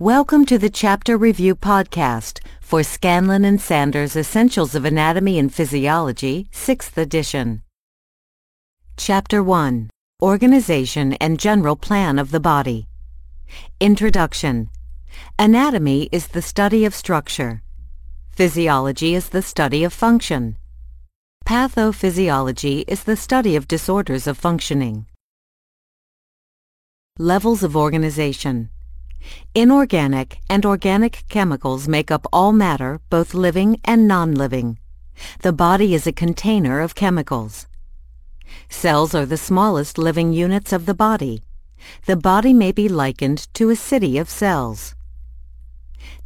Welcome to the Chapter Review Podcast for Scanlon and Sanders Essentials of Anatomy and Physiology, 6th edition. Chapter 1 Organization and General Plan of the Body. Introduction Anatomy is the study of structure. Physiology is the study of function. Pathophysiology is the study of disorders of functioning. Levels of organization. Inorganic and organic chemicals make up all matter, both living and non-living. The body is a container of chemicals. Cells are the smallest living units of the body. The body may be likened to a city of cells.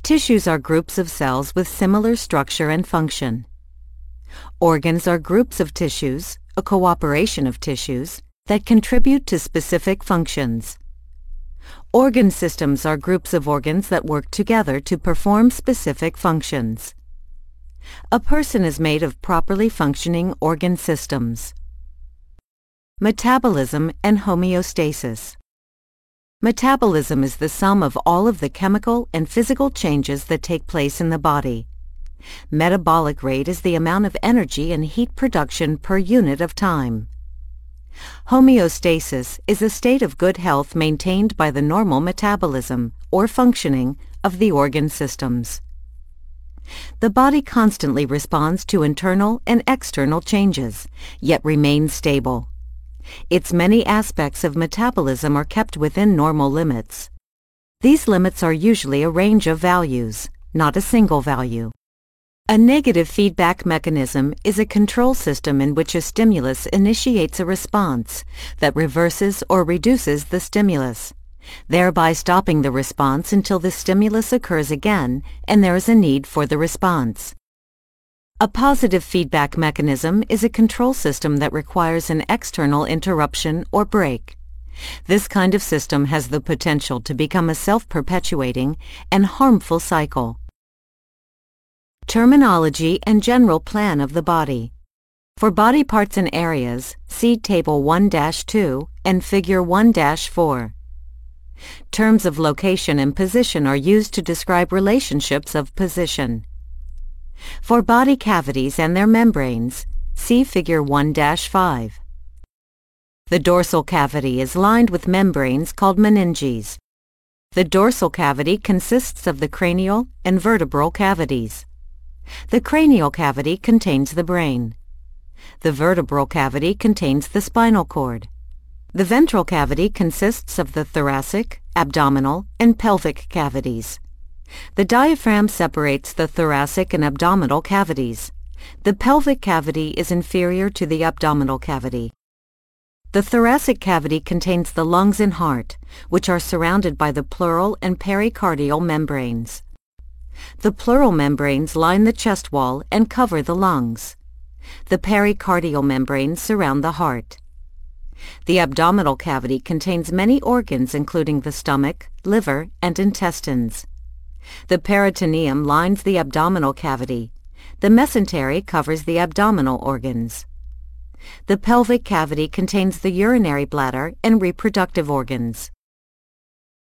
Tissues are groups of cells with similar structure and function. Organs are groups of tissues, a cooperation of tissues, that contribute to specific functions. Organ systems are groups of organs that work together to perform specific functions. A person is made of properly functioning organ systems. Metabolism and homeostasis. Metabolism is the sum of all of the chemical and physical changes that take place in the body. Metabolic rate is the amount of energy and heat production per unit of time. Homeostasis is a state of good health maintained by the normal metabolism, or functioning, of the organ systems. The body constantly responds to internal and external changes, yet remains stable. Its many aspects of metabolism are kept within normal limits. These limits are usually a range of values, not a single value. A negative feedback mechanism is a control system in which a stimulus initiates a response that reverses or reduces the stimulus, thereby stopping the response until the stimulus occurs again and there is a need for the response. A positive feedback mechanism is a control system that requires an external interruption or break. This kind of system has the potential to become a self-perpetuating and harmful cycle. Terminology and general plan of the body. For body parts and areas, see Table 1-2 and Figure 1-4. Terms of location and position are used to describe relationships of position. For body cavities and their membranes, see Figure 1-5. The dorsal cavity is lined with membranes called meninges. The dorsal cavity consists of the cranial and vertebral cavities. The cranial cavity contains the brain. The vertebral cavity contains the spinal cord. The ventral cavity consists of the thoracic, abdominal, and pelvic cavities. The diaphragm separates the thoracic and abdominal cavities. The pelvic cavity is inferior to the abdominal cavity. The thoracic cavity contains the lungs and heart, which are surrounded by the pleural and pericardial membranes. The pleural membranes line the chest wall and cover the lungs. The pericardial membranes surround the heart. The abdominal cavity contains many organs including the stomach, liver, and intestines. The peritoneum lines the abdominal cavity. The mesentery covers the abdominal organs. The pelvic cavity contains the urinary bladder and reproductive organs.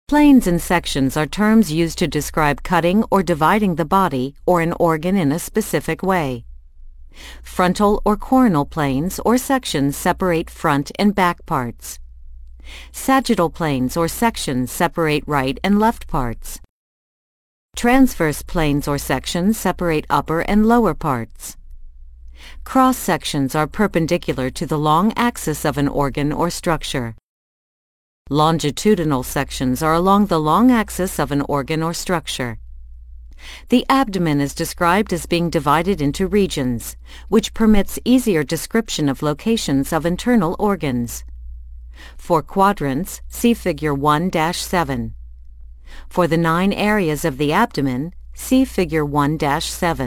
Planes and sections are terms used to describe cutting or dividing the body or an organ in a specific way. Frontal or coronal planes or sections separate front and back parts. Sagittal planes or sections separate right and left parts. Transverse planes or sections separate upper and lower parts. Cross sections are perpendicular to the long axis of an organ or structure. Longitudinal sections are along the long axis of an organ or structure. The abdomen is described as being divided into regions, which permits easier description of locations of internal organs. For quadrants, see Figure 1-7. For the nine areas of the abdomen, see Figure 1-7.